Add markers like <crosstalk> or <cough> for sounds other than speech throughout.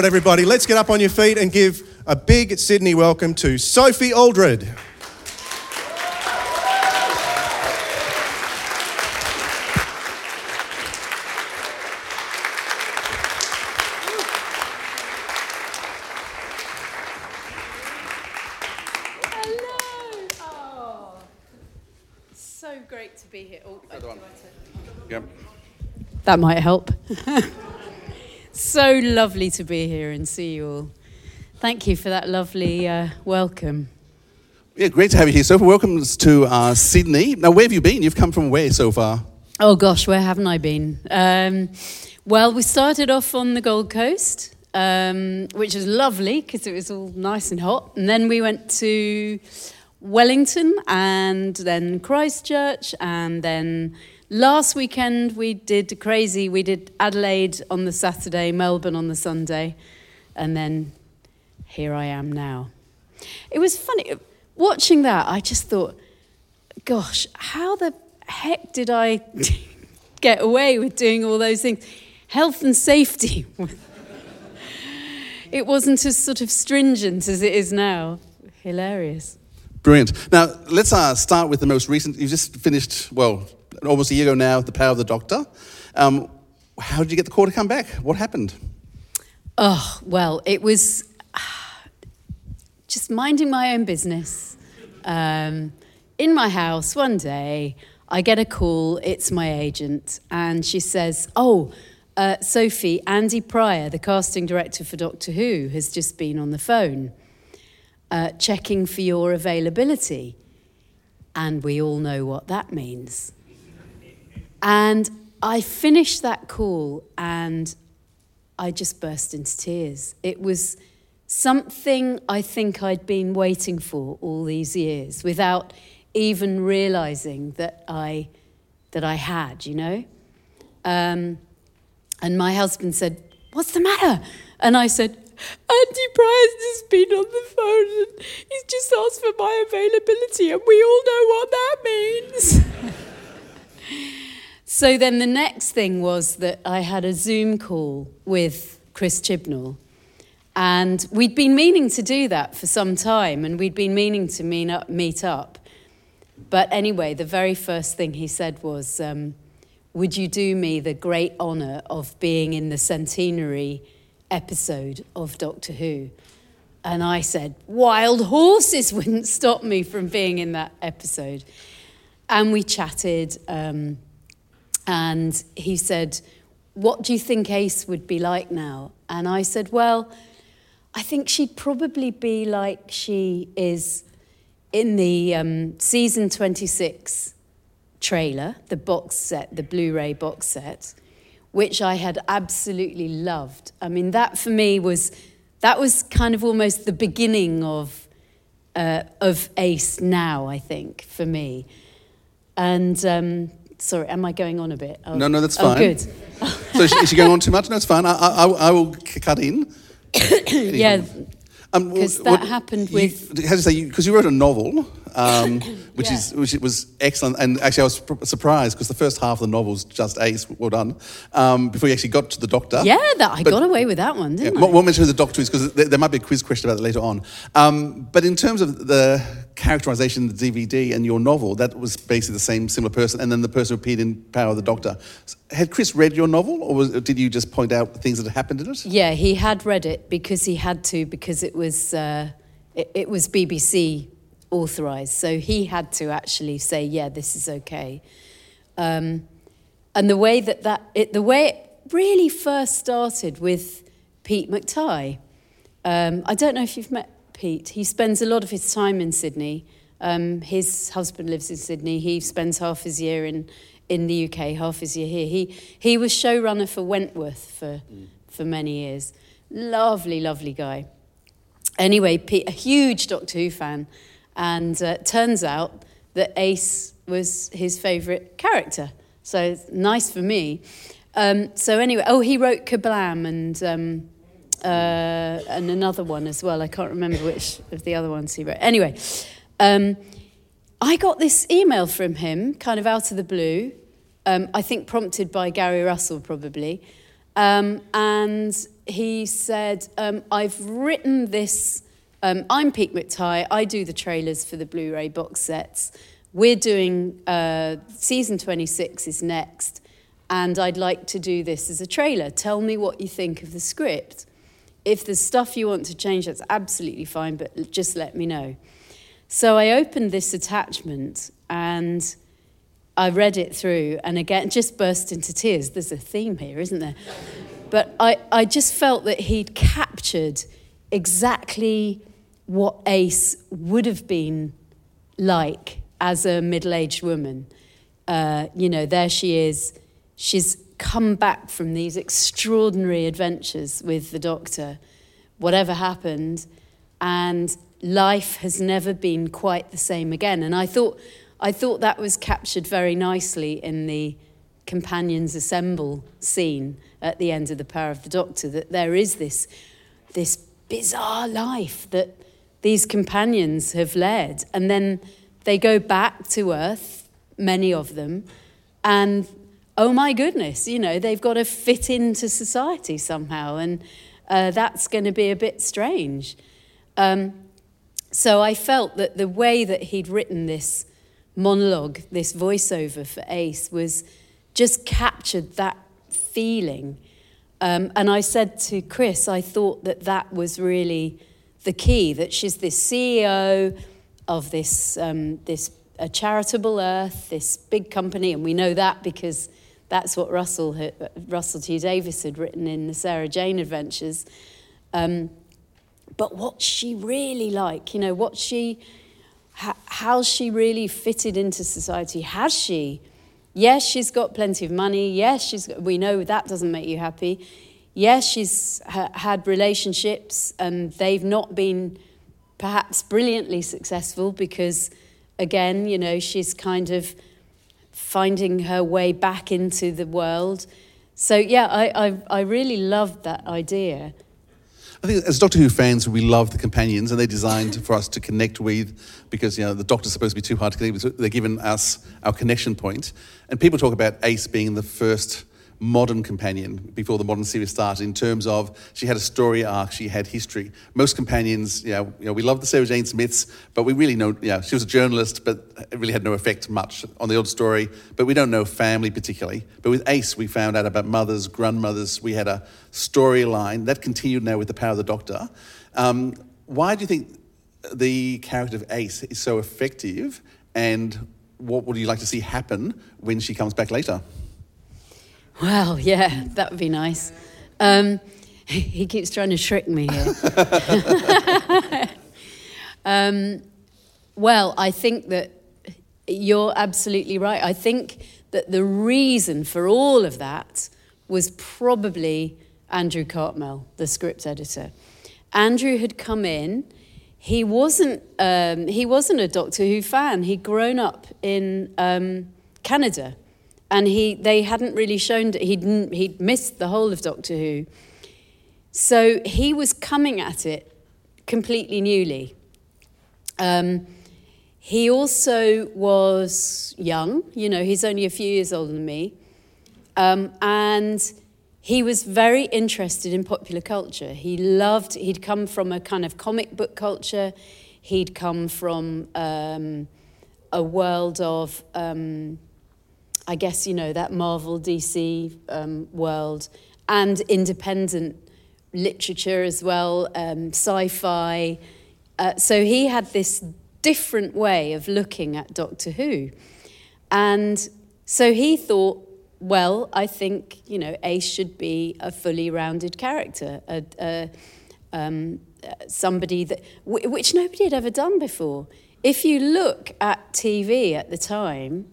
right, everybody, let's get up on your feet and give a big Sydney welcome to Sophie Aldred. Hello. Oh, so great to be here. Oh, Other one. do I Yep. That might help. <laughs> so lovely to be here and see you all. Thank you for that lovely uh, welcome. Yeah, great to have you here. So, welcome to uh, Sydney. Now, where have you been? You've come from where so far? Oh gosh, where haven't I been? Um, well, we started off on the Gold Coast, um, which was lovely because it was all nice and hot. And then we went to Wellington and then Christchurch. And then last weekend we did crazy. We did Adelaide on the Saturday, Melbourne on the Sunday. And then here I am now. It was funny. Watching that, I just thought, gosh, how the heck did I <laughs> get away with doing all those things? Health and safety. <laughs> it wasn't as sort of stringent as it is now. Hilarious. Brilliant. Now, let's uh, start with the most recent. You've just finished, well, almost a year ago now, The Power of the Doctor. Um, how did you get the call to come back? What happened? Oh, well, it was just minding my own business. Um, in my house one day, I get a call, it's my agent, and she says, Oh, uh, Sophie, Andy Pryor, the casting director for Doctor Who, has just been on the phone uh, checking for your availability. And we all know what that means. And I finished that call and I just burst into tears. It was something I think I'd been waiting for all these years without even realizing that I, that I had, you know? Um, and my husband said, What's the matter? And I said, Andy Pryor's has been on the phone and he's just asked for my availability, and we all know what that means. <laughs> So then the next thing was that I had a Zoom call with Chris Chibnall. And we'd been meaning to do that for some time, and we'd been meaning to meet up. But anyway, the very first thing he said was, um, Would you do me the great honour of being in the centenary episode of Doctor Who? And I said, Wild horses wouldn't stop me from being in that episode. And we chatted. Um, and he said, What do you think Ace would be like now? And I said, Well, I think she'd probably be like she is in the um, season 26 trailer, the box set, the Blu ray box set, which I had absolutely loved. I mean, that for me was, that was kind of almost the beginning of, uh, of Ace now, I think, for me. And um, sorry, am I going on a bit? Oh, No, no, that's fine. Oh, fine. good. <laughs> So, is she, is she going on too much? No, it's fine. I, I, I will cut in. <coughs> yeah, Um, 'Cause wh- that what- happened you- with- How do you say? Because you, wrote a novel, um, <coughs> which Yeah. is which was excellent, and actually I was pr- surprised because the first half of the novel novel's just ace. Well done. Um, before you actually got to the doctor. yeah, that I But- got away with that one, Yeah, didn't I? won't won't mention the doctor is because there, there might be a quiz question about that later on. Um, but in terms of the characterization, of the DVD and your novel, that was basically the same similar person, and then the person who appeared in Power of the Doctor. Had Chris read your novel, or, was, did you just point out things that had happened in it? Yeah, he had read it because he had to because it was uh, it, it was BBC authorized, so he had to actually say, yeah, this is okay. Um, and the way that that it, the way it really first started with Pete McTighe. Um, I don't know if you've met Pete. He spends a lot of his time in Sydney. Um, his husband lives in Sydney. He spends half his year in, in the UK, half his year here. He, he was showrunner for Wentworth for, for many years. Lovely, lovely guy. Anyway, Pete, a huge Doctor Who fan. And uh, turns out that Ace was his favourite character. So nice for me. Um, so anyway, oh, he wrote Kerblam and um, uh, and another one as well. I can't remember which of the other ones he wrote. Anyway, um, I got this email from him, kind of out of the blue. Um, I think prompted by Gary Russell, probably. Um, and he said, um, I've written this. Um, I'm Pete McTighe. I do the trailers for the Blu ray box sets. We're doing uh, season 26 is next, and I'd like to do this as a trailer. Tell me what you think of the script. If there's stuff you want to change, that's absolutely fine, but just let me know. So I opened this attachment and I read it through, and again, just burst into tears. There's a theme here, isn't there? But I, I just felt that he'd captured exactly what Ace would have been like as a middle aged woman. Uh, you know, there she is. She's come back from these extraordinary adventures with the doctor, whatever happened, and life has never been quite the same again. And I thought, I thought that was captured very nicely in the companions assemble scene at the end of the power of the doctor that there is this this bizarre life that these companions have led and then they go back to earth many of them and oh my goodness you know they've got to fit into society somehow and uh, that's going to be a bit strange um, so i felt that the way that he'd written this monologue this voiceover for ace was just captured that feeling. Um, and I said to Chris, I thought that that was really the key, that she's this CEO of this, um, this a charitable earth, this big company, and we know that because that's what Russell, Russell T. Davies had written in the Sarah Jane Adventures. Um, but what's she really like? You know, what she, how's she really fitted into society? Has she Yes, she's got plenty of money. Yes, she's, we know that doesn't make you happy. Yes, she's ha- had relationships and they've not been perhaps brilliantly successful because, again, you know, she's kind of finding her way back into the world. So, yeah, I, I, I really loved that idea. I think as Doctor Who fans, we love the companions, and they're designed for us to connect with because you know the Doctor's supposed to be too hard to connect with. So they're given us our connection point, and people talk about Ace being the first modern companion before the modern series started in terms of she had a story arc, she had history. Most companions, you know, you know we love the Sarah Jane Smiths, but we really know, you know, she was a journalist, but it really had no effect much on the old story. But we don't know family particularly. But with Ace, we found out about mothers, grandmothers. We had a storyline that continued now with the power of the Doctor. Um, why do you think the character of Ace is so effective, and what would you like to see happen when she comes back later? Well, yeah, that would be nice. Um, <laughs> he keeps trying to trick me here. <laughs> um, well, I think that you're absolutely right. I think that the reason for all of that was probably Andrew Cartmel, the script editor. Andrew had come in. He wasn't. Um, he wasn't a Doctor Who fan. He'd grown up in um, Canada and he they hadn't really shown that he'd he'd missed the whole of Doctor Who. So he was coming at it completely newly. Um, he also was young, you know, he's only a few years older than me, um, and he was very interested in popular culture. He loved, he'd come from a kind of comic book culture, he'd come from um, a world of um, I guess, you know, that Marvel DC um, world and independent literature as well, um, sci fi. Uh, so he had this different way of looking at Doctor Who. And so he thought, well, I think, you know, Ace should be a fully rounded character, a, a, um, somebody that, which nobody had ever done before. If you look at TV at the time,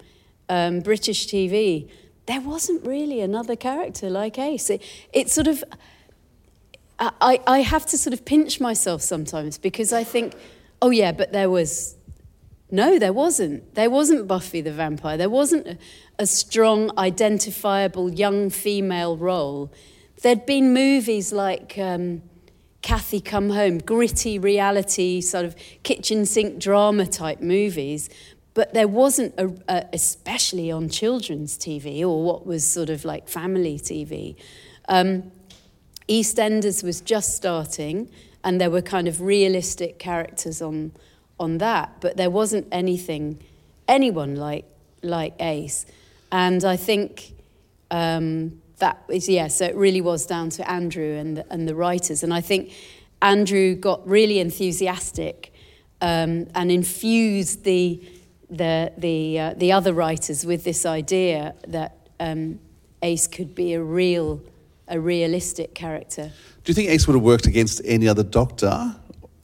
um, British TV, there wasn't really another character like Ace. It, it sort of, I, I have to sort of pinch myself sometimes because I think, oh yeah, but there was, no, there wasn't. There wasn't Buffy the Vampire. There wasn't a, a strong, identifiable young female role. There'd been movies like um, Cathy Come Home, gritty reality, sort of kitchen sink drama type movies, but there wasn't, a, a, especially on children's TV or what was sort of like family TV. Um, EastEnders was just starting, and there were kind of realistic characters on on that, but there wasn't anything, anyone like like Ace, and I think um, that is yeah. So it really was down to Andrew and the, and the writers, and I think Andrew got really enthusiastic um, and infused the the the uh, the other writers with this idea that um, Ace could be a real a realistic character. Do you think Ace would have worked against any other Doctor,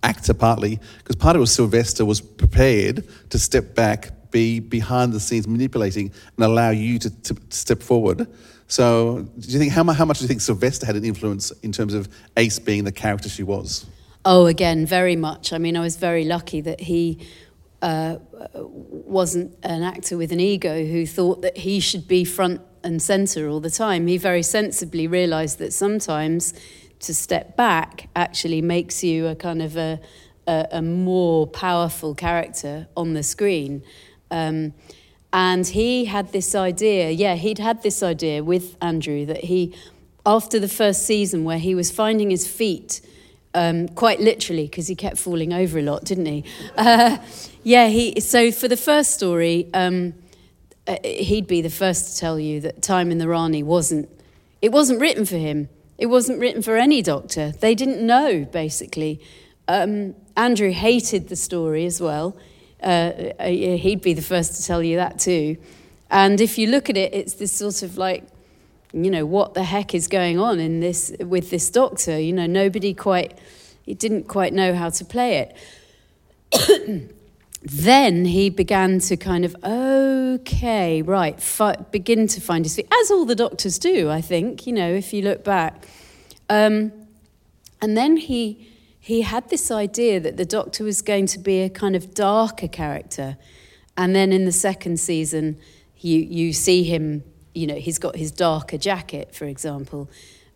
actor partly? Because part of it was Sylvester was prepared to step back, be behind the scenes manipulating, and allow you to, to step forward. So, do you think how, how much do you think Sylvester had an influence in terms of Ace being the character she was? Oh, again, very much. I mean, I was very lucky that he uh, wasn't an actor with an ego who thought that he should be front and centre all the time. He very sensibly realised that sometimes to step back actually makes you a kind of a, a, a more powerful character on the screen. Um, and he had this idea, yeah, he'd had this idea with Andrew that he, after the first season where he was finding his feet, um, quite literally, because he kept falling over a lot, didn't he? Uh, yeah, he. So for the first story, um, uh, he'd be the first to tell you that Time and the Rani wasn't. It wasn't written for him. It wasn't written for any doctor. They didn't know, basically. Um, Andrew hated the story as well. Uh, uh, he'd be the first to tell you that too. And if you look at it, it's this sort of like, you know, what the heck is going on in this with this doctor? You know, nobody quite, he didn't quite know how to play it. <coughs> then he began to kind of okay right fi- begin to find his feet as all the doctors do i think you know if you look back um, and then he he had this idea that the doctor was going to be a kind of darker character and then in the second season you you see him you know he's got his darker jacket for example.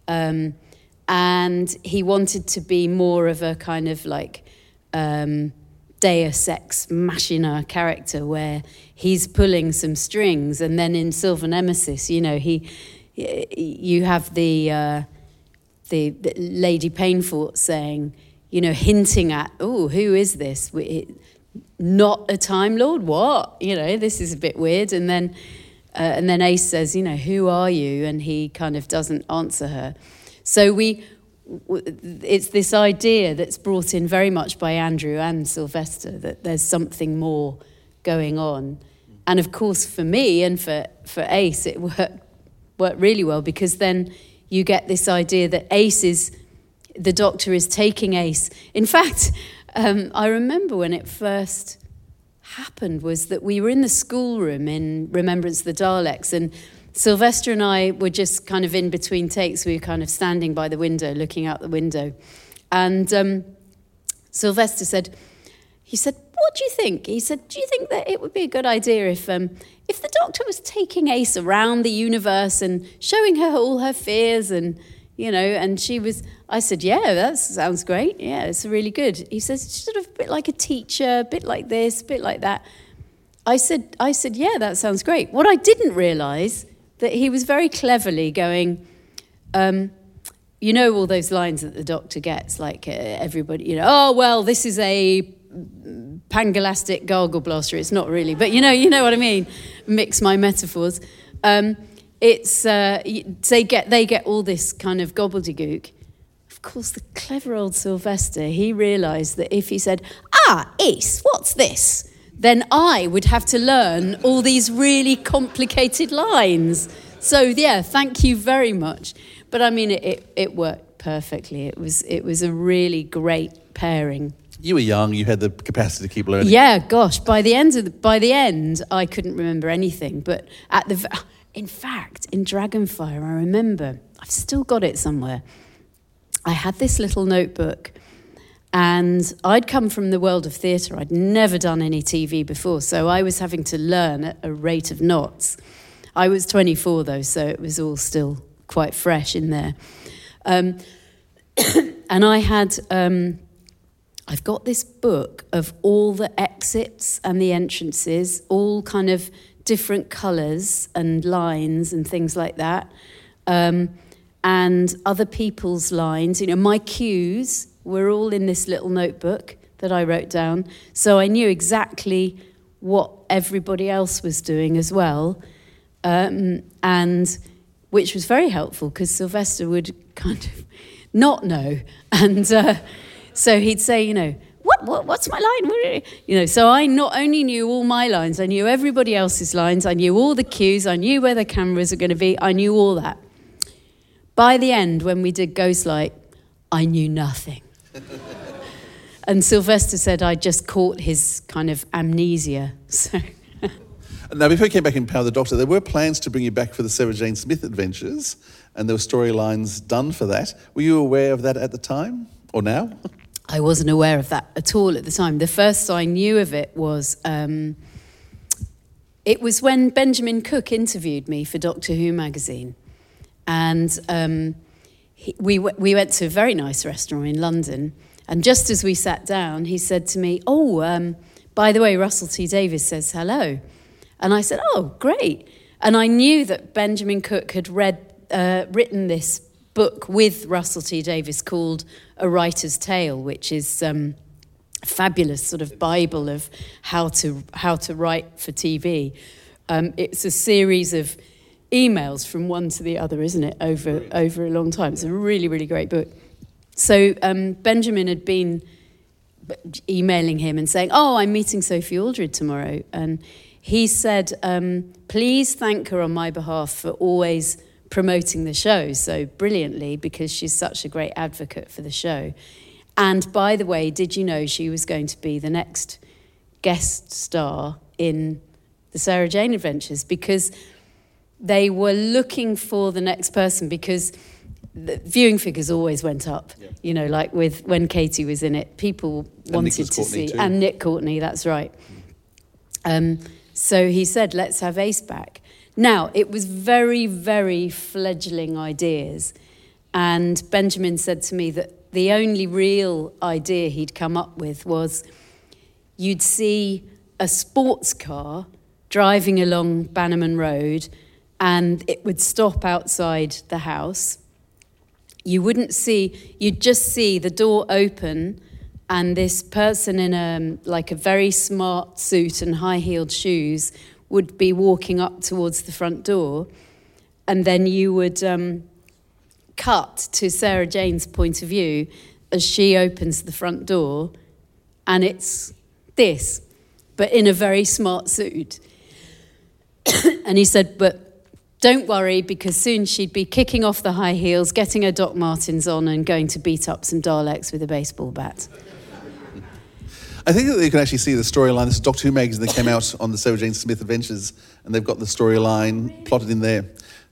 Um, and he wanted to be more of a kind of like um, deus ex machina character where he's pulling some strings and then in silver nemesis you know he you have the uh, the, the, Lady Peinforte saying you know hinting at oh who is this? Not a time lord? What? You know this is a bit weird. And then uh, and then ace says you know who are you and he kind of doesn't answer her so we it's this idea that's brought in very much by Andrew and Sylvester that there's something more going on. And of course, for me and for, for Ace, it worked, worked really well because then you get this idea that Ace is, the doctor is taking Ace. In fact, <laughs> um, I remember when it first happened was that we were in the schoolroom in Remembrance of the Daleks and Sylvester and I were just kind of in between takes. We were kind of standing by the window, looking out the window. And um, Sylvester said, he said, what do you think? He said, do you think that it would be a good idea if, um, if the doctor was taking Ace around the universe and showing her all her fears and, you know, and she was, I said, yeah, that sounds great. Yeah, it's really good. He says, sort of a bit like a teacher, a bit like this, a bit like that. I said, I said, yeah, that sounds great. What I didn't realize that he was very cleverly going, um, you know, all those lines that the doctor gets, like uh, everybody, you know, oh, well, this is a pan-galactic gargle blaster. It's not really, but you know, you know what I mean. Mix my metaphors. Um, it's uh, they get they get all this kind of gobbledygook. Of course, the clever old Sylvester he realised that if he said, "Ah, Ace, what's this?" then I would have to learn all these really complicated lines. So yeah, thank you very much. But I mean, it, it, it worked perfectly. It was it was a really great pairing. You were young. You had the capacity to keep learning. Yeah, gosh. By the end of the, by the end, I couldn't remember anything. But at the, in fact, in Dragonfire, I remember. I've still got it somewhere. I had this little notebook and I'd come from the world of theatre. I'd never done any TV before, so I was having to learn at a rate of knots. I was 24 though, so it was all still quite fresh in there. Um, <coughs> and I had, um, I've got this book of all the exits and the entrances, all kind of different colours and lines and things like that. Um, and other people's lines. You know, my cues were all in this little notebook that I wrote down. So I knew exactly what everybody else was doing as well. Um, and which was very helpful because Sylvester would kind of <laughs> not know. And uh, so he'd say, you know, what, what, what's my line? You know, so I not only knew all my lines, I knew everybody else's lines, I knew all the cues, I knew where the cameras are going to be, I knew all that. By the end, when we did Ghostlight, I knew nothing. <laughs> and Sylvester said I just caught his kind of amnesia. <laughs> So. Now, before you came back in Power the Doctor, there were plans to bring you back for the Sarah Jane Smith adventures, and there were storylines done for that. Were you aware of that at the time, or now? <laughs> I wasn't aware of that at all at the time. The first I knew of it was um, it was when Benjamin Cook interviewed me for Doctor Who magazine, and um, he, we we went to a very nice restaurant in London, and just as we sat down, he said to me, "Oh, um, by the way, Russell T Davies says hello." And I said, Oh, great. And I knew that Benjamin Cook had read, uh, written this book with Russell T Davies called A Writer's Tale, which is um, a fabulous sort of Bible of how to, how to write for TV. Um, it's a series of emails from one to the other, isn't it, over, over a long time. It's a really, really great book. So um, Benjamin had been emailing him and saying, Oh, I'm meeting Sophie Aldred tomorrow. And he said, um, please thank her on my behalf for always promoting the show so brilliantly because she's such a great advocate for the show. And by the way, did you know she was going to be the next guest star in the Sarah Jane Adventures? Because they were looking for the next person because the viewing figures always went up. Yeah. You know, like with when Katy was in it, people and wanted to see, too. and Nick Courtney, that's right. Um, so he said, let's have Ace back. Now, it was very, very fledgling ideas. And Benjamin said to me that the only real idea he'd come up with was you'd see a sports car driving along Bannerman Road and it would stop outside the house. You wouldn't see, you'd just see the door open and this person in a like a very smart suit and high-heeled shoes would be walking up towards the front door, and then you would um, cut to Sarah Jane's point of view as she opens the front door, and it's this, but in a very smart suit. <coughs> and he said, but don't worry, because soon she'd be kicking off the high heels, getting her Doc Martens on, and going to beat up some Daleks with a baseball bat. I think that you can actually see the storyline. This is Doctor Who magazine that came out on the Sarah Jane Smith Adventures, and they've got the storyline plotted in there,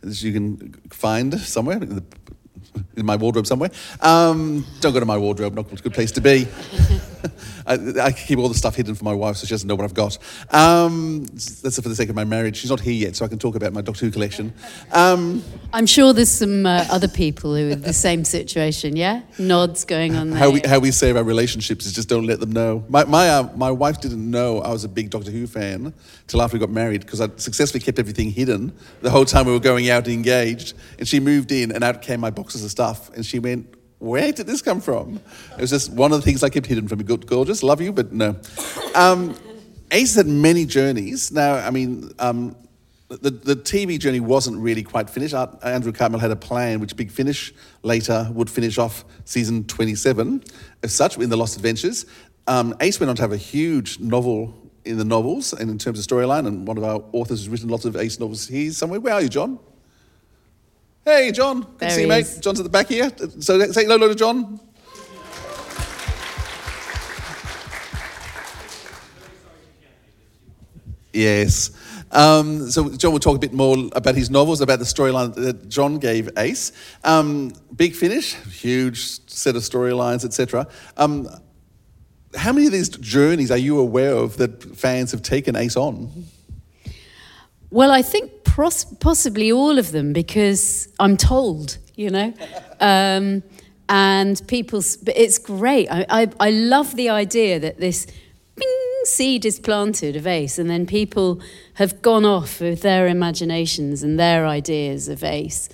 as you can find somewhere in my wardrobe somewhere. Um, don't go to my wardrobe; not a good place to be. <laughs> I, I, keep all the stuff hidden from my wife, so she doesn't know what I've got. Um, that's for the sake of my marriage. She's not here yet, so I can talk about my Doctor Who collection. Um, I'm sure there's some uh, other people who are in the same situation. Yeah, nods going on there. How we how we save our relationships is just don't let them know. My my uh, my wife didn't know I was a big Doctor Who fan till after we got married because I successfully kept everything hidden the whole time we were going out engaged. And she moved in, and out came my boxes of stuff, and she went, where did this come from? It was just one of the things I kept hidden from you. Good, gorgeous, love you, but no. Um, Ace had many journeys. Now, I mean, um, the, the TV journey wasn't really quite finished. Andrew Cartmel had a plan which Big Finish later would finish off season 27 as such in The Lost Adventures. Um, Ace went on to have a huge novel in the novels and in terms of storyline, and one of our authors has written lots of Ace novels. He's somewhere. Where are you, John? Hey, John. Good there to see you, mate. John's at the back here. So say hello to John. Yes. Um, so John will talk a bit more about his novels, about the storyline that John gave Ace. Um, big finish, huge set of storylines, etc. Um, how many of these journeys are you aware of that fans have taken Ace on? Well, I think possibly all of them because I'm told, you know. Um, and people, it's great. I, I, I, love the idea that this bing, seed is planted of ACE, and then people have gone off with their imaginations and their ideas of ACE.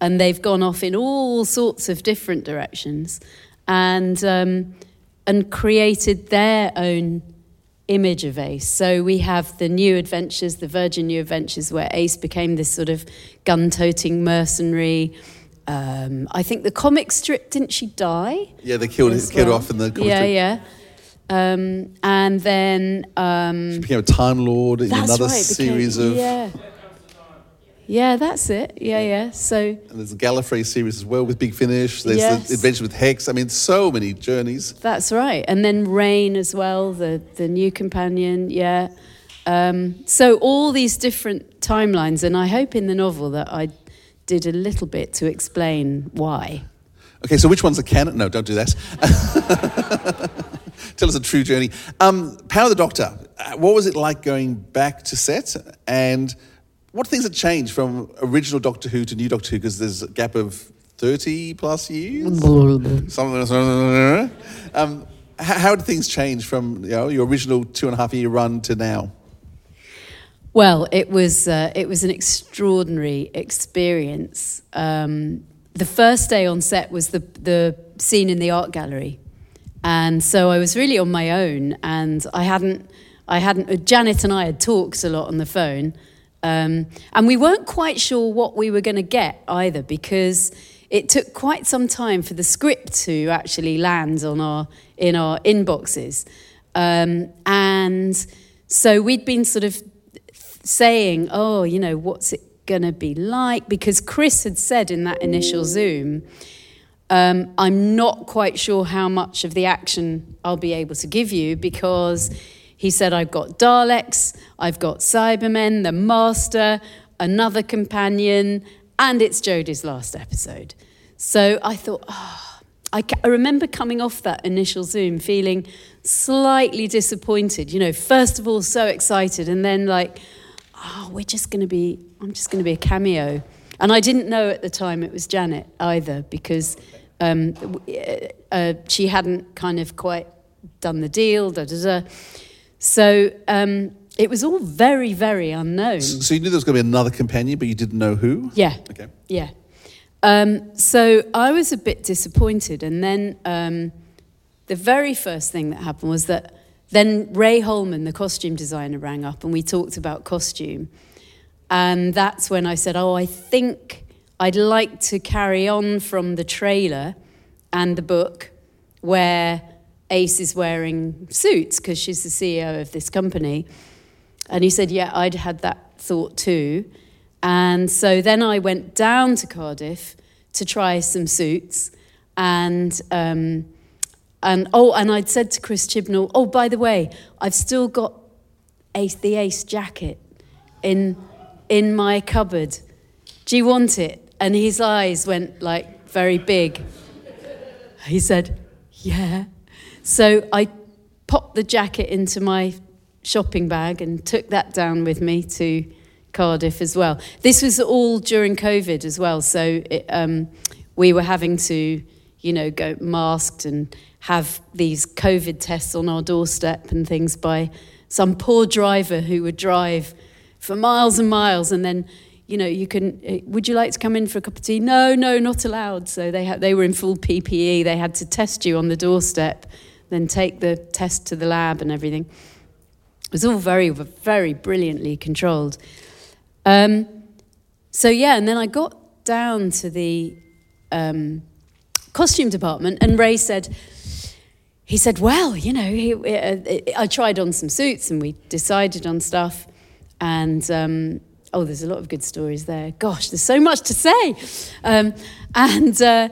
and they've gone off in all sorts of different directions, and um, and created their own image of Ace. So we have the New Adventures, the Virgin New Adventures, where Ace became this sort of gun-toting mercenary. Um, I think the comic strip didn't she die? Yeah, they killed, killed her off in the comic yeah, strip. yeah. Um, and then um, She became a Time Lord in another right, became- series of. yeah, yeah, that's it. Yeah, yeah. So And there's the Gallifrey series as well with Big Finish. There's Yes. the Adventure with Hex. I mean, so many journeys. That's right. And then Rain as well, the, the new companion, yeah. Um, so all these different timelines, and I hope in the novel that I did a little bit to explain why. Okay, so which one's a canon? No, don't do that. <laughs> Tell us a true journey. Um, Power of the Doctor. uh, What was it like going back to set? And what things have changed from original Doctor Who to new Doctor Who? Because there's a gap of 30 plus years? Something. Um, h- how did things change from you know, your original two and a half year run to now? Well, it was uh, it was an extraordinary experience. Um, the first day on set was the the scene in the art gallery, and so I was really on my own, and I hadn't I hadn't uh, Janet and I had talked a lot on the phone, um, and we weren't quite sure what we were going to get either because it took quite some time for the script to actually land on our in our inboxes, um, and so we'd been sort of saying, oh, you know, what's it going to be like? Because Chris had said in that initial Zoom, um, I'm not quite sure how much of the action I'll be able to give you because he said, I've got Daleks, I've got Cybermen, the Master, another companion, and it's Jodie's last episode. So I thought, oh, I, I remember coming off that initial Zoom feeling slightly disappointed. You know, first of all, so excited, and then like, oh, we're just going to be, I'm just going to be a cameo. And I didn't know at the time it was Janet either because um, uh, she hadn't kind of quite done the deal, da da da. So um, it was all very, very unknown. So you knew there was going to be another companion, but you didn't know who? Yeah. Okay. Yeah. Um, so I was a bit disappointed. And then um, the very first thing that happened was that then Ray Holman, the costume designer, rang up and we talked about costume. And that's when I said, Oh, I think I'd like to carry on from the trailer and the book where Ace is wearing suits because she's the CEO of this company. And he said, Yeah, I'd had that thought too. And so then I went down to Cardiff to try some suits. And, um, and oh, and I'd said to Chris Chibnall, Oh, by the way, I've still got Ace, the Ace jacket in, in my cupboard. Do you want it? And his eyes went like very big. He said, Yeah. So I popped the jacket into my shopping bag and took that down with me to Cardiff as well. This was all during COVID as well. So it, um, we were having to, you know, go masked and have these COVID tests on our doorstep and things by some poor driver who would drive for miles and miles and then you know, you can. uh, Would you like to come in for a cup of tea? No, no, not allowed. So they had, they were in full PPE. They had to test you on the doorstep, then take the test to the lab and everything. It was all very, very brilliantly controlled. Um, so yeah, and then I got down to the um, costume department, and Ray said, he said, well, you know, he, uh, I tried on some suits, and we decided on stuff, and. Um, Oh, there's a lot of good stories there. Gosh, there's so much to say. Um, and, uh,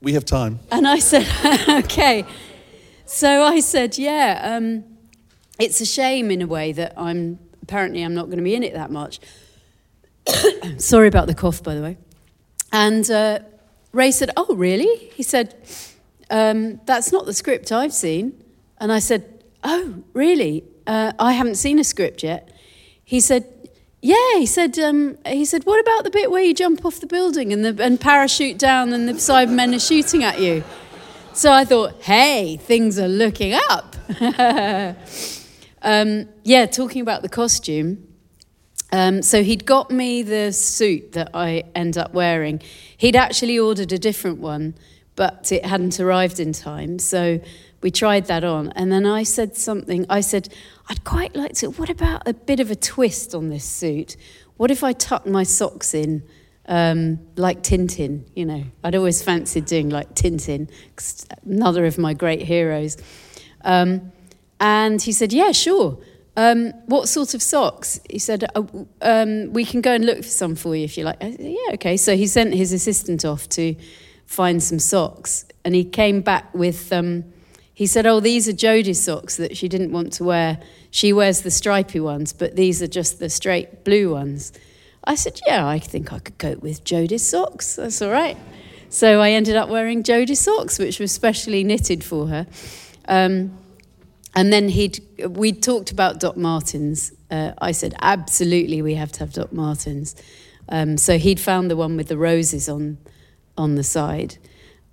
We have time. and I said, <laughs> okay. So I said, yeah, um, it's a shame in a way that I'm, apparently I'm not going to be in it that much. <coughs> Sorry about the cough, by the way. And uh, Ray said, oh, really? He said, um, that's not the script I've seen. And I said, oh, really? Uh, I haven't seen a script yet. He said, yeah, he said. Um, he said, "What about the bit where you jump off the building and the and parachute down and the Cybermen are shooting at you?" So I thought, "Hey, things are looking up." <laughs> um, yeah, talking about the costume. Um, so he'd got me the suit that I end up wearing. He'd actually ordered a different one, but it hadn't arrived in time. So we tried that on. And then I said something. I said, I'd quite like to. What about a bit of a twist on this suit? What if I tuck my socks in um, like Tintin? You know, I'd always fancied doing like Tintin, another of my great heroes. Um, and he said, Yeah, sure. Um, what sort of socks? He said, uh, um, We can go and look for some for you if you like. Said, yeah, okay. So he sent his assistant off to find some socks. And he came back with, um, he said, Oh, these are Jodie's socks that she didn't want to wear. She wears the stripy ones, but these are just the straight blue ones. I said, Yeah, I think I could go with Jodie's socks. That's all right. So I ended up wearing Jodie's socks, which was specially knitted for her. Um, and then he'd we talked about Doc Martens. Uh, I said absolutely we have to have Doc Martens. Um, so he'd found the one with the roses on on the side,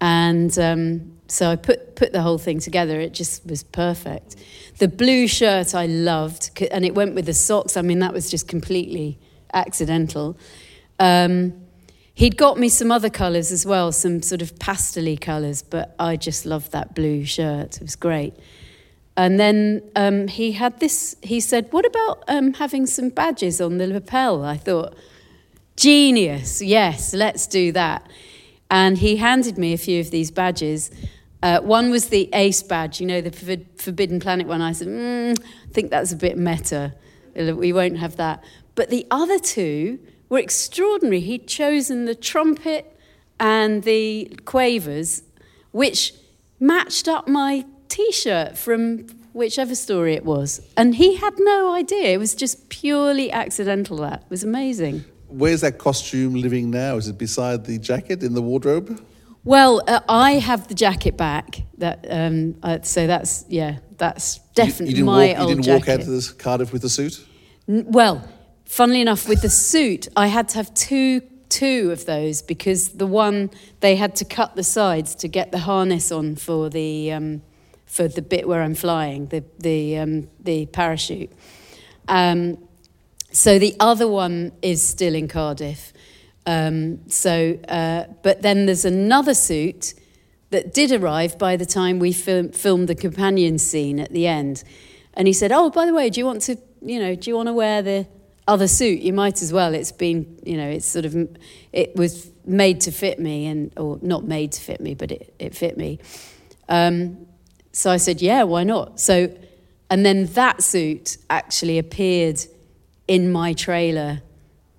and um, so I put put the whole thing together. It just was perfect. The blue shirt I loved, and it went with the socks. I mean that was just completely accidental. Um, he'd got me some other colours as well, some sort of pastely colours, but I just loved that blue shirt. It was great. And then um, he had this, he said, What about um, having some badges on the lapel? I thought, Genius, yes, let's do that. And he handed me a few of these badges. Uh, one was the ACE badge, you know, the Forbidden Planet one. I said, mm, I think that's a bit meta. We won't have that. But the other two were extraordinary. He'd chosen the trumpet and the quavers, which matched up my t shirt from whichever story it was. And he had no idea. It was just purely accidental, that. It was amazing. Where's that costume living now? Is it beside the jacket in the wardrobe? Well, uh, I have the jacket back. That um, uh, so that's yeah, that's definitely you, you my walk, old You didn't jacket. walk out to this Cardiff with the suit. N- well, funnily enough, with the suit, I had to have two two of those because the one they had to cut the sides to get the harness on for the um, for the bit where I'm flying, the, the, um, the parachute. Um, so the other one is still in Cardiff. Um, so, uh, but then there's another suit that did arrive by the time we film, filmed the companion scene at the end. And he said, "Oh, by the way, do you want to, you know, do you want to wear the other suit? You might as well. It's been, you know, it's sort of, it was made to fit me, and or not made to fit me, but it, it fit me." Um, so I said, yeah, why not? So, and then that suit actually appeared in my trailer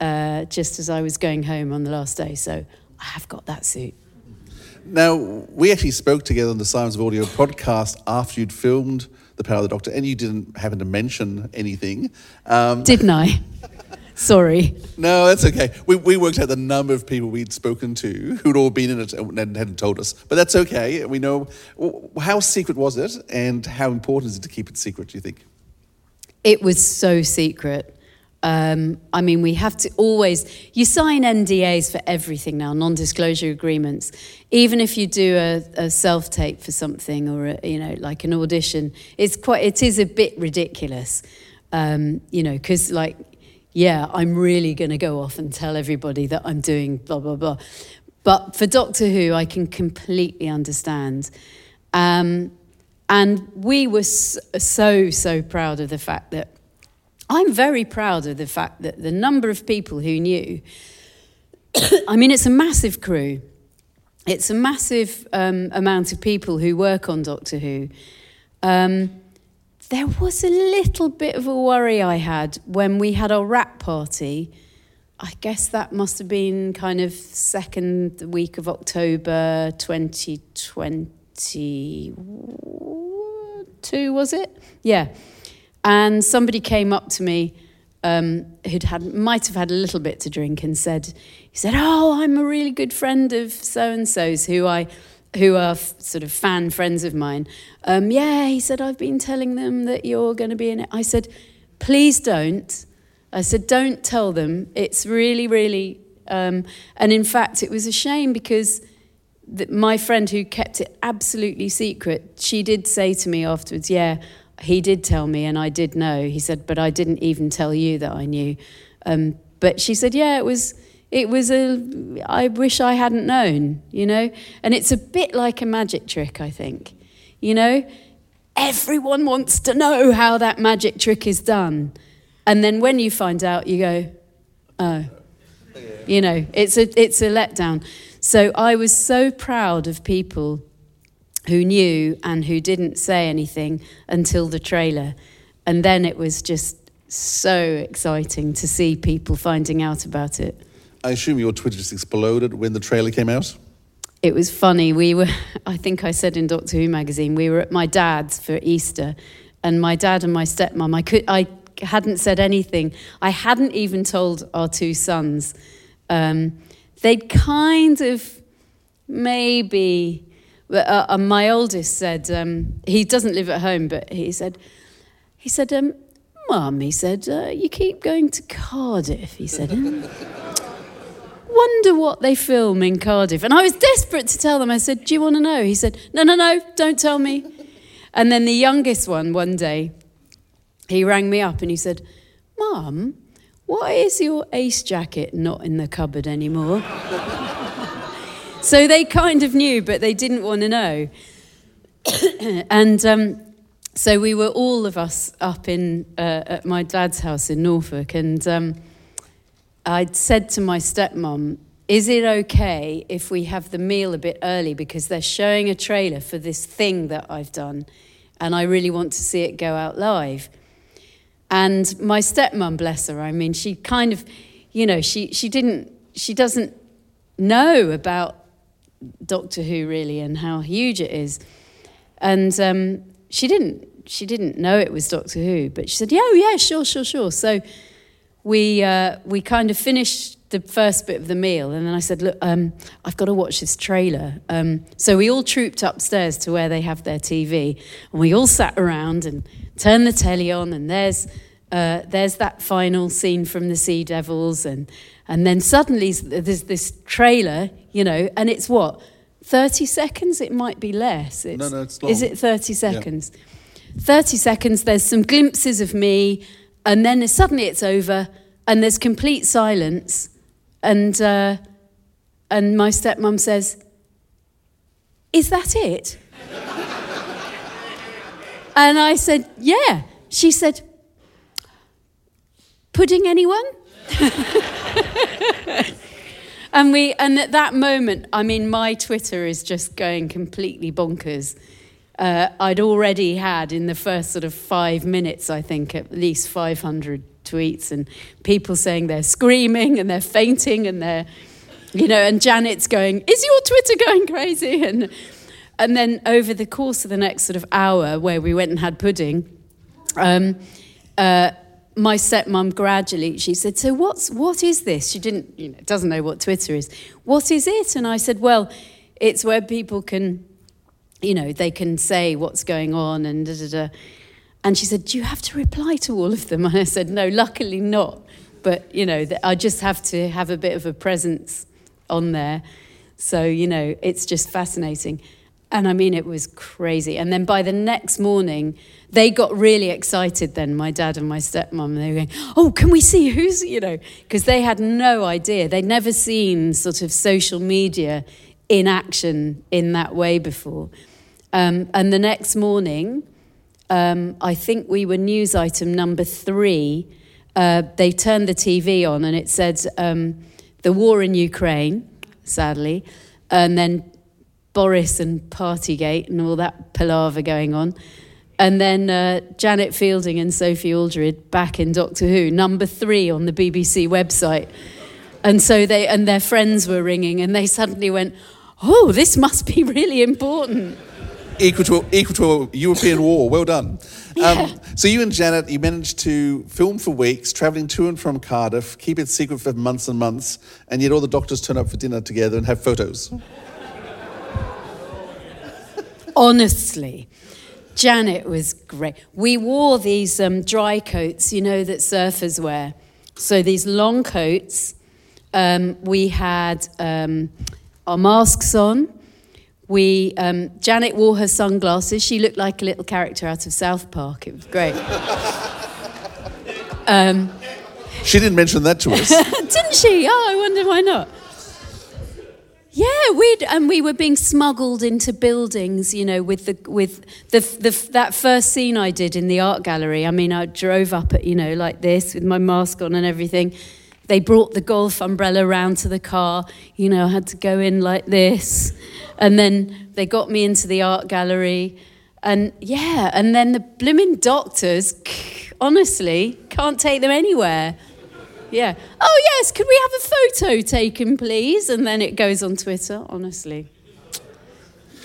uh, just as I was going home on the last day. So I have got that suit. Now, we actually spoke together on the Sirens of Audio podcast after you'd filmed The Power of the Doctor, and you didn't happen to mention anything. Um, Didn't I? <laughs> Sorry. No, that's okay. We, we worked out the number of people we'd spoken to who'd all been in it and hadn't told us. But that's okay. We know. How secret was it, and how important is it to keep it secret, do you think? It was so secret. Um, I mean, we have to always, you sign NDAs for everything now, non disclosure agreements. Even if you do a, a self tape for something or, a, you know, like an audition, it's quite, it is a bit ridiculous. Um, you know, because like yeah, I'm really going to go off and tell everybody that I'm doing blah, blah, blah. But for Doctor Who, I can completely understand. Um, and we were so, so proud of the fact that I'm very proud of the fact that the number of people who knew. <coughs> I mean, it's a massive crew. It's a massive um, amount of people who work on Doctor Who. Um, there was a little bit of a worry I had when we had our wrap party. I guess that must have been kind of second week of October 2022, was it? Yeah. And somebody came up to me um, who'd had might have had a little bit to drink and said, he said, "Oh, I'm a really good friend of so and so's who I who are f- sort of fan friends of mine, um, yeah, he said, I've been telling them that you're going to be in it. I said, please don't. I said, don't tell them. It's really, really. Um, and in fact, it was a shame because the, my friend who kept it absolutely secret, she did say to me afterwards, yeah, he did tell me, and I did know. He said, but I didn't even tell you that I knew. Um, but she said, yeah, it was. It was a. I wish I hadn't known, you know. And it's a bit like a magic trick, I think. You know, everyone wants to know how that magic trick is done, and then when you find out, you go, oh. You know, it's a it's a letdown. So I was so proud of people who knew and who didn't say anything until the trailer. And then it was just so exciting to see people finding out about it. I assume your Twitter just exploded when the trailer came out? It was funny. We were, <laughs> I think I said in Doctor Who magazine, we were at my dad's for Easter, and my dad and my stepmom, I, could, I hadn't said anything. I hadn't even told our two sons. Um, they'd kind of maybe uh, uh, my oldest said um, he doesn't live at home, but he said he said, um, "Mum," he said, uh, "you keep going to Cardiff." He said. <laughs> Wonder what they film in Cardiff. And I was desperate to tell them. I said, Do you want to know? He said, No, no, no, don't tell me. And then the youngest one, one day, he rang me up and he said, Mum, why is your ace jacket not in the cupboard anymore? <laughs> so they kind of knew, but they didn't want to know. <coughs> and um, so we were all of us up in uh, at my dad's house in Norfolk, and um, I'd said to my stepmom, "Is it okay if we have the meal a bit early because they're showing a trailer for this thing that I've done, and I really want to see it go out live?" And my stepmom, bless her, I mean, she kind of, you know, she, she didn't, she doesn't know about Doctor Who really and how huge it is. And um, she didn't, she didn't know it was Doctor Who, but she said, yeah, oh, yeah, sure, sure, sure. So we, uh, we kind of finished the first bit of the meal, and then I said, look, um, I've got to watch this trailer. Um, so we all trooped upstairs to where they have their TV, and we all sat around and turn the telly on, and there's uh, there's that final scene from the Sea Devils, and and then suddenly there's this trailer, you know, and it's what thirty seconds. It might be less. It's, no, no, it's long. Is it thirty seconds? Yeah. Thirty seconds. There's some glimpses of me, and then suddenly it's over, and there's complete silence, and uh, and my stepmom says, "Is that it?" <laughs> And I said, Yeah. She said, Pudding anyone? <laughs> and we and at that moment, I mean, my Twitter is just going completely bonkers. Uh, I'd already had in the first sort of five minutes, I think, at least 500 tweets and people saying they're screaming and they're fainting and they're, you know, and Janet's going, Is your Twitter going crazy? <laughs> And and then over the course of the next sort of hour, where we went and had pudding, um, uh, my stepmom gradually she said, "So what's what is this?" She didn't, you know, doesn't know what Twitter is. What is it? And I said, "Well, it's where people can, you know, they can say what's going on and da da da." And she said, "Do you have to reply to all of them?" <laughs> And I said, "No, luckily not. But you know, I just have to have a bit of a presence on there." So you know, it's just fascinating. And I mean, it was crazy. And then by the next morning, they got really excited then, my dad and my stepmom. They were going, Oh, can we see who's, you know, because they had no idea. They'd never seen sort of social media in action in that way before. Um, and the next morning, um, I think we were news item number three. Uh, they turned the TV on and it said um, the war in Ukraine, sadly. And then Boris and Partygate and all that palaver going on. And then uh, Janet Fielding and Sophie Aldred back in Doctor Who, number three on the BBC website. And so they and their friends were ringing, and they suddenly went, "Oh, this must be <laughs> really important." Equal to equal to a European war. Well done. Yeah. Um, so you and Janet, you managed to film for weeks, travelling to and from Cardiff, keep it secret for months and months, and yet all the doctors turn up for dinner together and have photos honestly. Janet was great. We wore these um, dry coats, you know, that surfers wear. So these long coats. Um, we had um, our masks on. we um, Janet wore her sunglasses. She looked like a little character out of South Park. It was great. <laughs> um, she didn't mention that to us. <laughs> didn't she? Oh, I wonder why not. Yeah, we and we were being smuggled into buildings, you know, with the with the, the that first scene I did in the art gallery. I mean, I drove up at you know like this with my mask on and everything. They brought the golf umbrella round to the car. You know, I had to go in like this, and then they got me into the art gallery, and yeah, and then the blooming doctors, honestly, can't take them anywhere. Yeah. Oh, yes, could we have a photo taken, please? And then it goes on Twitter, honestly.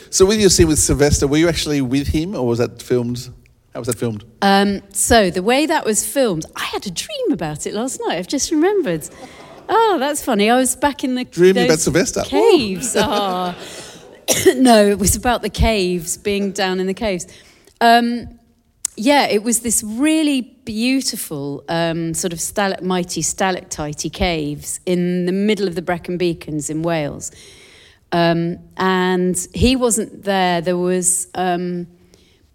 So, with your scene with Sylvester, were you actually with him or was that filmed? How was that filmed? Um, so, the way that was filmed, I had a dream about it last night. I've just remembered. Oh, that's funny. I was back in the dreaming about Sylvester caves. Oh. <coughs> no, it was about the caves, being down in the caves. Um, yeah, it was this really beautiful um, sort of stalagmitey, stalactitey caves in the middle of the Brecon Beacons in Wales. Um, and he wasn't there. There was um,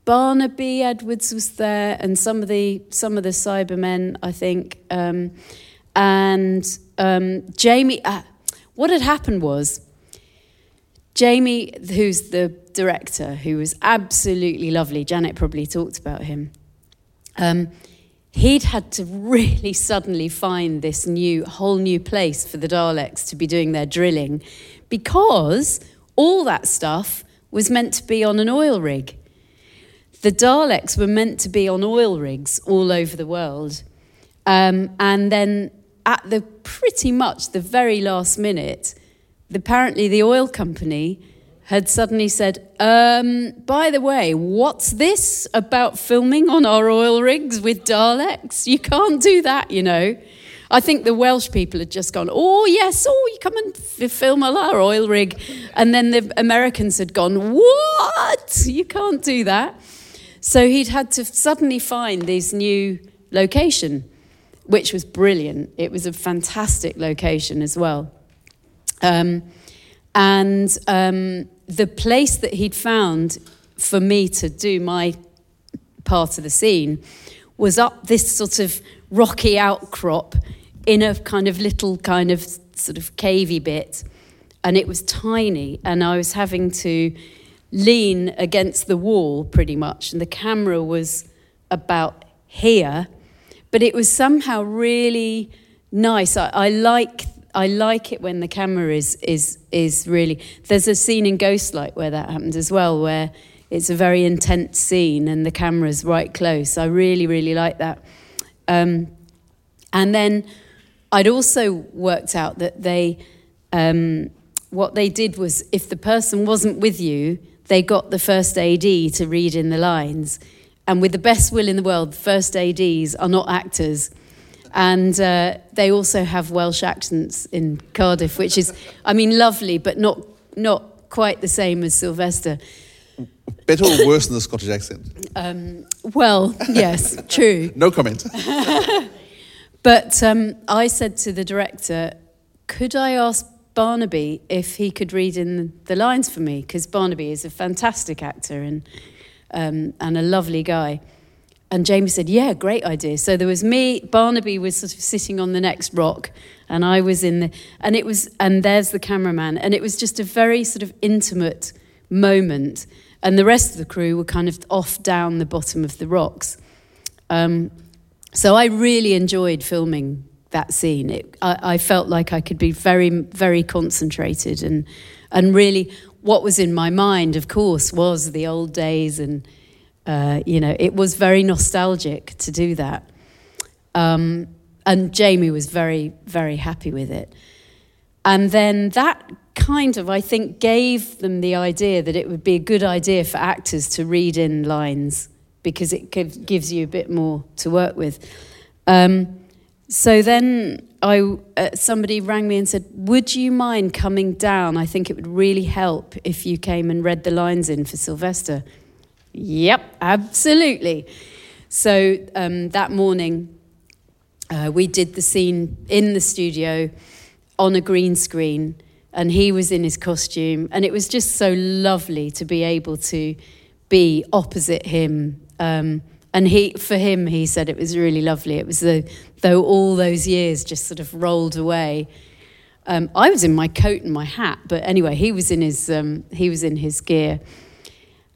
Barnaby Edwards was there, and some of the some of the Cybermen, I think. Um, and um, Jamie, uh, what had happened was Jamie, who's the director, who was absolutely lovely, Janet probably talked about him. Um, he'd had to really suddenly find this new, whole new place for the Daleks to be doing their drilling because all that stuff was meant to be on an oil rig. The Daleks were meant to be on oil rigs all over the world. Um, and then at the pretty much the very last minute, apparently the oil company had suddenly said, um, by the way, what's this about filming on our oil rigs with Daleks? You can't do that, you know. I think the Welsh people had just gone, oh, yes, oh, you come and f- film on our oil rig. And then the Americans had gone, what? You can't do that. So he'd had to suddenly find this new location, which was brilliant. It was a fantastic location as well. Um, and um, the place that he'd found for me to do my part of the scene was up this sort of rocky outcrop in a kind of little kind of sort of cavey bit and it was tiny and i was having to lean against the wall pretty much and the camera was about here but it was somehow really nice. I, I like I like it when the camera is is is really. There's a scene in Ghostlight where that happens as well, where it's a very intense scene and the camera's right close. I really really like that. Um, and then I'd also worked out that they, um, what they did was if the person wasn't with you, they got the first AD to read in the lines. And with the best will in the world, the first ADs are not actors. And uh, they also have Welsh accents in Cardiff, which is, I mean, lovely, but not, not quite the same as Sylvester. Better or worse than the Scottish accent? Um, well, yes, true. no comment. <laughs> but um, I said to the director, could I ask Barnaby if he could read in the lines for me? Because Barnaby is a fantastic actor and, um, and a lovely guy. And Jamie said, Yeah, great idea. So there was me, Barnaby was sort of sitting on the next rock, and I was in the, and it was, and there's the cameraman. And it was just a very sort of intimate moment. And the rest of the crew were kind of off down the bottom of the rocks. Um, so I really enjoyed filming that scene. It, I, I felt like I could be very, very concentrated and, and really what was in my mind, of course, was the old days and uh, you know, it was very nostalgic to do that. Um, and Jamie was very, very happy with it. And then that kind of, I think, gave them the idea that it would be a good idea for actors to read in lines because it gives you a bit more to work with. Um, so then I, uh, somebody rang me and said, Would you mind coming down? I think it would really help if you came and read the lines in for Sylvester. Yep, absolutely. So um, that morning, uh, we did the scene in the studio on a green screen and he was in his costume, and it was just so lovely to be able to be opposite him. Um, and he, for him, he said it was really lovely. It was the, though all those years just sort of rolled away. Um, I was in my coat and my hat, but anyway, he was in his um, he was in his gear.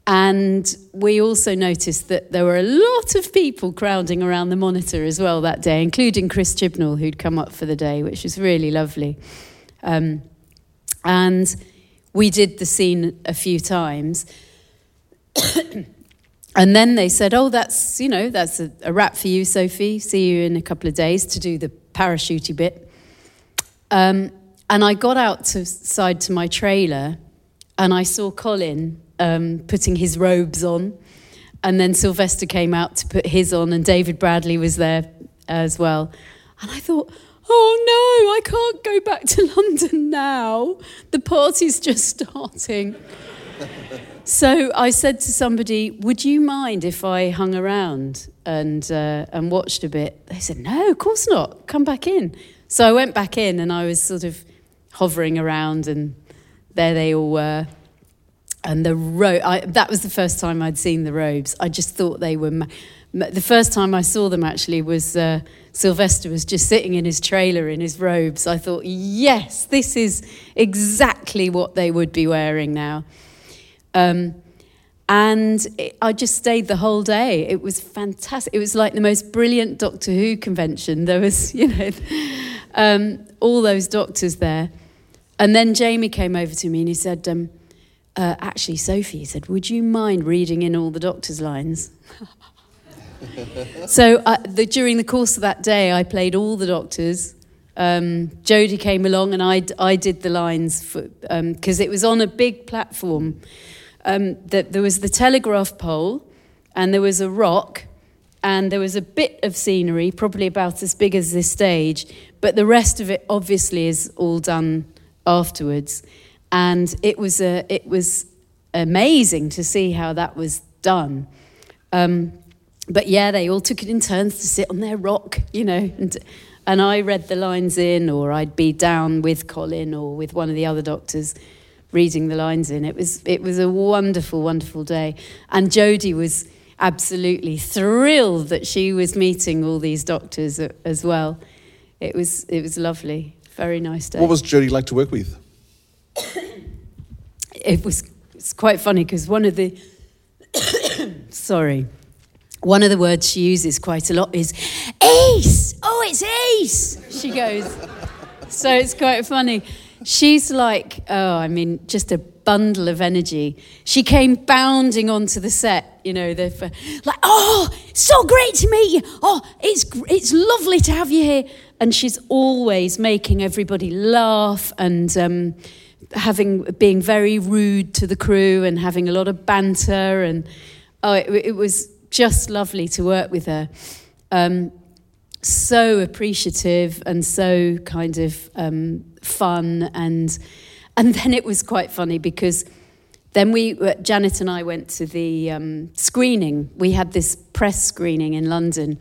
And we also noticed that there were a lot of people crowding around the monitor as well that day, including Chris Chibnall, who'd come up for the day, which was really lovely. Um, and we did the scene a few times. <coughs> and then they said, Oh, that's, you know, that's a, a, wrap for you, Sophie. See you in a couple of days to do the parachutey bit. Um, and I got out to to my trailer and I saw Colin um, putting his robes on. And then Sylvester came out to put his on, and David Bradley was there as well. And I thought, oh no, I can't go back to <laughs> London now. The party's just starting. <laughs> so I said to somebody, would you mind if I hung around and, uh, and watched a bit? They said, no, of course not. Come back in. So I went back in and I was sort of hovering around, and there they all were and the robe that was the first time i'd seen the robes i just thought they were ma- the first time i saw them actually was uh, sylvester was just sitting in his trailer in his robes i thought yes this is exactly what they would be wearing now um, and it, I just stayed the whole day. It was fantastic. It was like the most brilliant Doctor Who convention. There was, <laughs> you know, um, all those doctors there. And then Jamie came over to me and he said, um, uh, actually, Sophie said, Would you mind reading in all the doctor's lines? <laughs> so uh, the, during the course of that day, I played all the doctors. Um, Jodie came along and I, I did the lines because um, it was on a big platform. Um, that there was the telegraph pole and there was a rock and there was a bit of scenery, probably about as big as this stage, but the rest of it obviously is all done afterwards and it was a, it was amazing to see how that was done. Um, but yeah, they all took it in turns to sit on their rock, you know, and and I read the lines in, or I'd be down with Colin or with one of the other doctors reading the lines in. It was it was a wonderful, wonderful day, and Jodie was absolutely thrilled that she was meeting all these doctors as well. It was it was lovely, very nice day. What was Jodie like to work with? <coughs> it was it's quite funny because one of the <coughs> sorry one of the words she uses quite a lot is ace! Oh it's ace! She goes so it's quite funny. She's like oh i mean just a bundle of energy. She came bounding onto the set you know the like oh so great to meet you. Oh it's it's lovely to have you here. And she's always making everybody laugh and um, having being very rude to the crew and having a lot of banter and oh it, it was just lovely to work with her. Um, so appreciative and so kind of um, fun and and then it was quite funny because then we uh, Janet and I went to the um, screening. We had this press screening in London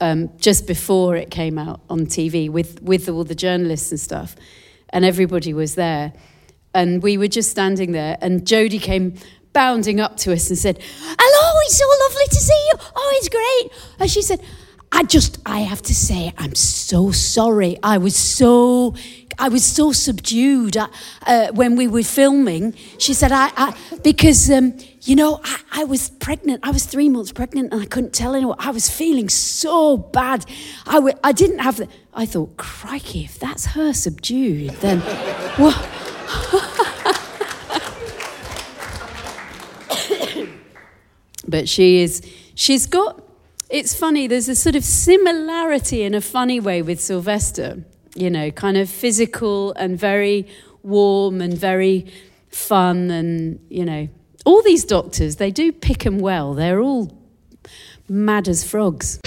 um, just before it came out on TV with with all the journalists and stuff and everybody was there and we were just standing there, and Jodie came bounding up to us and said, Hello, it's so lovely to see you. Oh, it's great. And she said, I just, I have to say, I'm so sorry. I was so, I was so subdued uh, uh, when we were filming. She said, I, I because, um, you know, I, I, was pregnant. I was three months pregnant and I couldn't tell anyone. I was feeling so bad. I w- I didn't have the, I thought, crikey, if that's her subdued, then, <laughs> <laughs> but she is, she's got, it's funny, there's a sort of similarity in a funny way with Sylvester, you know, kind of physical and very warm and very fun and, you know, all these doctors, they do pick them well. They're all mad as frogs.